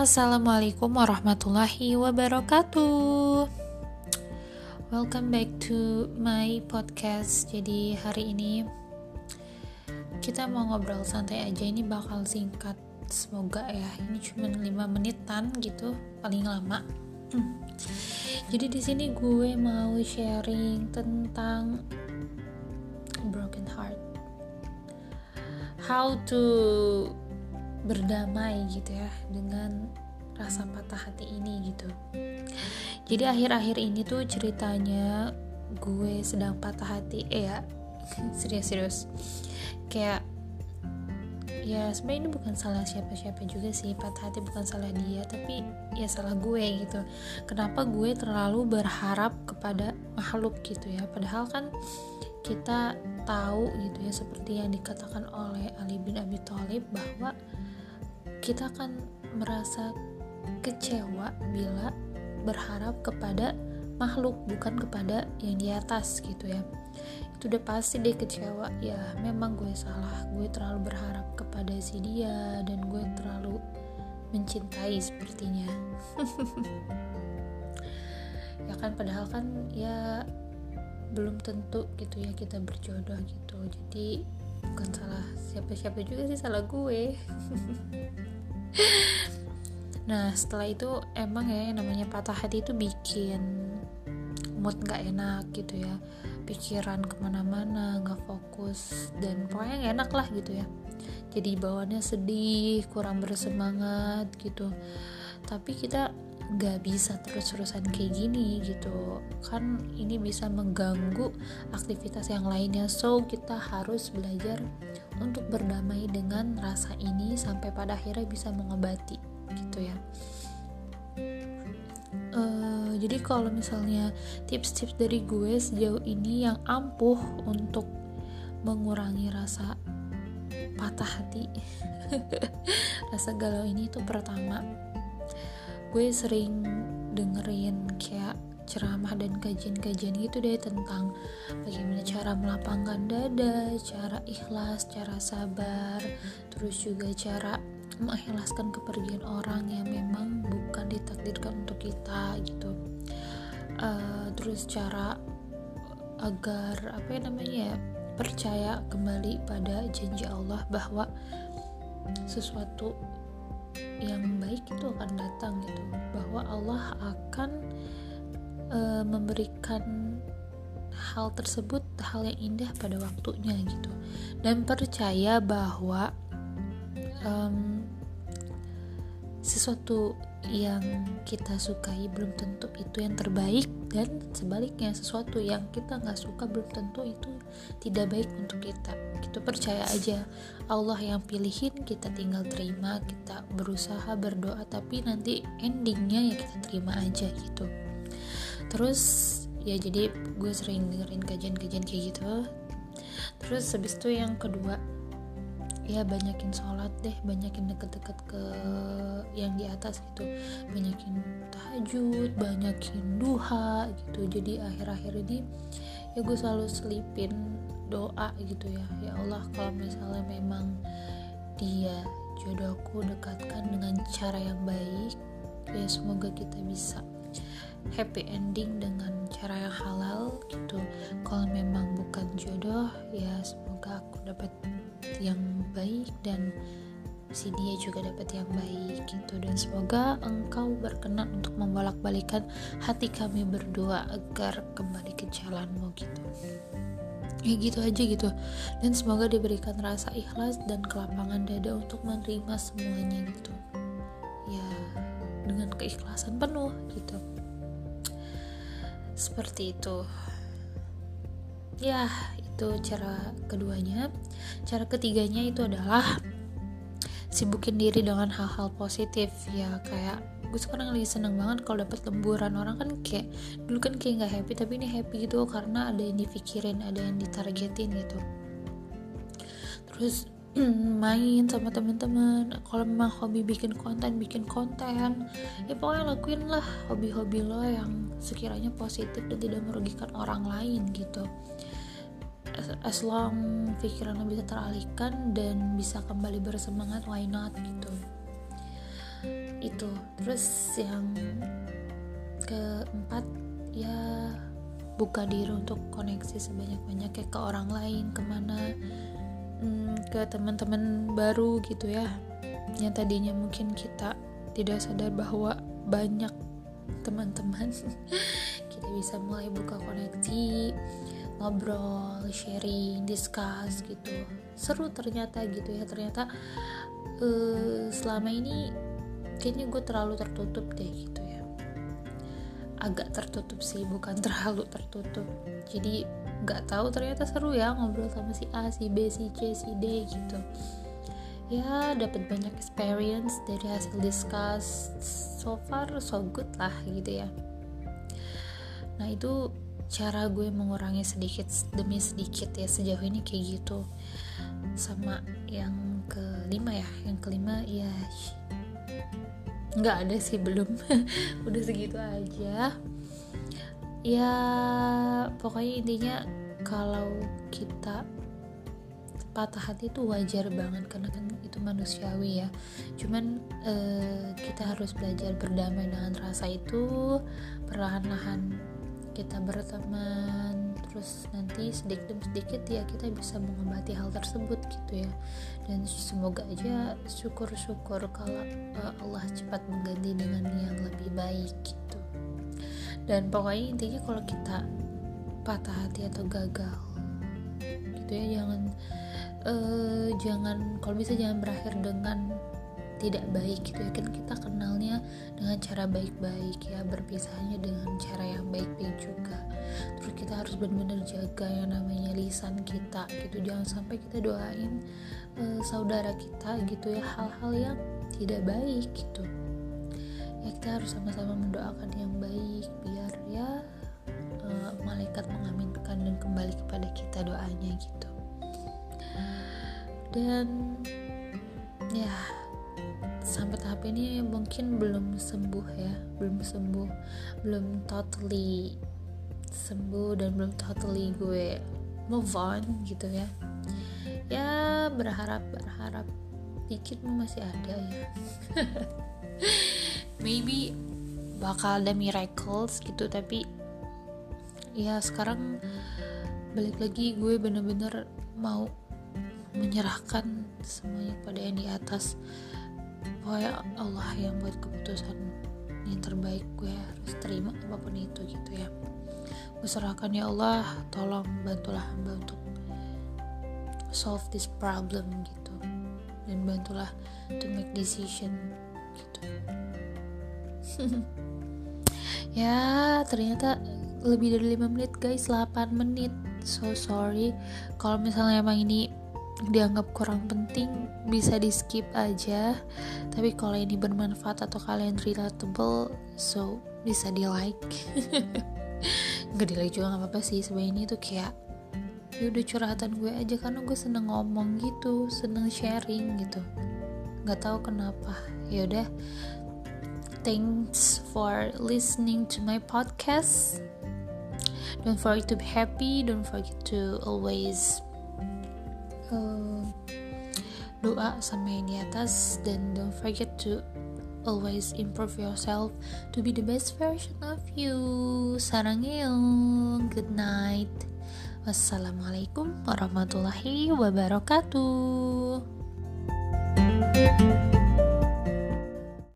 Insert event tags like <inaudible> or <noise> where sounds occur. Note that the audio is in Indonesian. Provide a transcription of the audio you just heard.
Assalamualaikum warahmatullahi wabarakatuh. Welcome back to my podcast. Jadi hari ini kita mau ngobrol santai aja. Ini bakal singkat. Semoga ya. Ini cuma 5 menitan gitu, paling lama. Jadi di sini gue mau sharing tentang broken heart. How to berdamai gitu ya dengan rasa patah hati ini gitu. Jadi akhir-akhir ini tuh ceritanya gue sedang patah hati, eh ya <laughs> serius-serius. Kayak ya sebenarnya ini bukan salah siapa-siapa juga sih patah hati bukan salah dia tapi ya salah gue gitu kenapa gue terlalu berharap kepada makhluk gitu ya padahal kan kita tahu gitu ya seperti yang dikatakan oleh Ali bin Abi Thalib bahwa kita akan merasa kecewa bila berharap kepada makhluk bukan kepada yang di atas gitu ya. Itu udah pasti deh kecewa. Ya memang gue salah. Gue terlalu berharap kepada si dia dan gue terlalu mencintai sepertinya. <laughs> Ya kan padahal kan ya belum tentu gitu ya kita berjodoh gitu. Jadi bukan salah siapa-siapa juga sih salah gue. <laughs> Nah setelah itu emang ya namanya patah hati itu bikin mood gak enak gitu ya. Pikiran ke mana-mana nggak fokus dan pokoknya gak enak lah gitu ya. Jadi bawaannya sedih kurang bersemangat gitu. Tapi kita nggak bisa terus-terusan kayak gini gitu. Kan ini bisa mengganggu aktivitas yang lainnya. So kita harus belajar untuk berdamai dengan rasa ini sampai pada akhirnya bisa mengobati gitu ya. Uh, jadi kalau misalnya tips-tips dari gue sejauh ini yang ampuh untuk mengurangi rasa patah hati <laughs> rasa galau ini itu pertama gue sering dengerin kayak ceramah dan kajian-kajian gitu deh tentang bagaimana cara melapangkan dada, cara ikhlas, cara sabar, terus juga cara mengikhlaskan kepergian orang yang memang bukan ditakdirkan untuk kita gitu. Uh, terus cara agar apa ya namanya ya percaya kembali pada janji Allah bahwa sesuatu yang baik itu akan datang gitu. Bahwa Allah akan uh, memberikan hal tersebut hal yang indah pada waktunya gitu. Dan percaya bahwa um, sesuatu yang kita sukai belum tentu itu yang terbaik dan sebaliknya sesuatu yang kita nggak suka belum tentu itu tidak baik untuk kita. Gitu percaya aja. Allah yang pilihin kita tinggal terima kita berusaha berdoa tapi nanti endingnya ya kita terima aja gitu. Terus ya jadi gue sering dengerin kajian-kajian kayak gitu. Terus habis itu yang kedua ya banyakin sholat deh banyakin deket-deket ke yang di atas gitu. Banyakin tahajud banyakin duha gitu. Jadi akhir-akhir ini ya gue selalu selipin doa gitu ya. Ya Allah kalau misalnya memang dia jodohku dekatkan dengan cara yang baik ya semoga kita bisa happy ending dengan cara yang halal gitu. Kalau memang bukan jodoh ya semoga aku dapat yang baik dan si dia juga dapat yang baik gitu. Dan semoga engkau berkenan untuk membolak-balikan hati kami berdua agar kembali ke jalanmu gitu. Ya gitu aja gitu. Dan semoga diberikan rasa ikhlas dan kelapangan dada untuk menerima semuanya gitu. Ya dengan keikhlasan penuh gitu seperti itu. Ya itu cara keduanya. Cara ketiganya itu adalah sibukin diri dengan hal-hal positif ya. Kayak gue sekarang lagi seneng banget kalau dapat lemburan. Orang kan kayak dulu kan kayak nggak happy tapi ini happy gitu karena ada yang dipikirin ada yang ditargetin gitu. Terus main sama teman-teman. Kalau memang hobi bikin konten bikin konten. Ya pokoknya lakuin lah hobi-hobi lo yang sekiranya positif dan tidak merugikan orang lain gitu. As long pikiran lo bisa teralihkan dan bisa kembali bersemangat why not gitu. Itu. Terus yang keempat ya buka diri untuk koneksi sebanyak-banyaknya ke orang lain ke mana hmm, ke teman-teman baru gitu ya. Yang tadinya mungkin kita tidak sadar bahwa banyak teman-teman <laughs> kita bisa mulai buka koneksi ngobrol sharing discuss gitu. Seru ternyata gitu ya. Ternyata uh, selama ini kayaknya gue terlalu tertutup deh gitu agak tertutup sih bukan <laughs> terlalu tertutup. Jadi nggak tahu ternyata seru ya ngobrol sama si A si B si C si D gitu. Ya dapat banyak experience dari hasil discuss. So far so good lah gitu ya. Nah itu cara gue mengurangi sedikit demi sedikit ya sejauh ini kayak gitu. Sama yang kelima ya yang kelima ya nggak ada sih belum. <laughs> Udah segitu aja. Ya pokoknya intinya kalau kita patah hati itu wajar banget karena kan itu manusiawi ya. Cuman uh, kita harus belajar berdamai dengan rasa itu. Perlahan-lahan kita berteman terus nanti sedikit demi sedikit ya kita bisa mengobati hal tersebut gitu ya. Dan semoga aja syukur-syukur kalau uh, Allah cepat mengganti dengan yang lebih baik gitu. Dan pokoknya intinya kalau kita patah hati atau gagal gitu ya jangan uh, jangan kalau bisa jangan berakhir dengan tidak baik gitu ya. Kan kita kenalnya dengan cara baik-baik ya berpisahnya dengan cara yang baik-baik juga. Terus kita harus benar-benar jaga yang namanya lisan kita gitu. Jangan sampai kita doain uh, saudara kita gitu ya hal-hal yang tidak baik gitu. Ya kita harus sama-sama mendoakan yang baik biar ya uh, malaikat mengaminkan dan kembali kepada kita doanya gitu. Dan ya sampai tahap ini mungkin belum sembuh ya belum sembuh belum totally sembuh dan belum totally gue move on gitu ya. Ya berharap berharap dikit masih ada ya. <laughs> Maybe bakal ada miracles gitu tapi ya sekarang balik lagi gue bener-bener mau menyerahkan semuanya pada yang di atas pokoknya Allah yang buat keputusan yang terbaik gue harus terima apa pun itu gitu ya. Gue serahkan ya Allah tolong bantulah hamba untuk solve this problem gitu. Dan bantulah to make decision gitu. <laughs> Ya ternyata lebih dari 5 menit guys. 8 menit. So sorry. Kalau misalnya emang ini dianggap kurang penting bisa di skip aja. Tapi kalau ini bermanfaat atau kalian relatable so bisa di like <laughs> nggak di like juga nggak apa-apa sih sebenarnya ini tuh kayak ya udah curhatan gue aja karena gue seneng ngomong gitu seneng sharing gitu. Nggak tahu kenapa. Ya udah thanks for listening to my podcast. Don't forget to be happy don't forget to always doa sama yang di atas dan don't forget to always improve yourself to be the best version of you. Sarangyeong good night. Wassalamualaikum warahmatullahi wabarakatuh.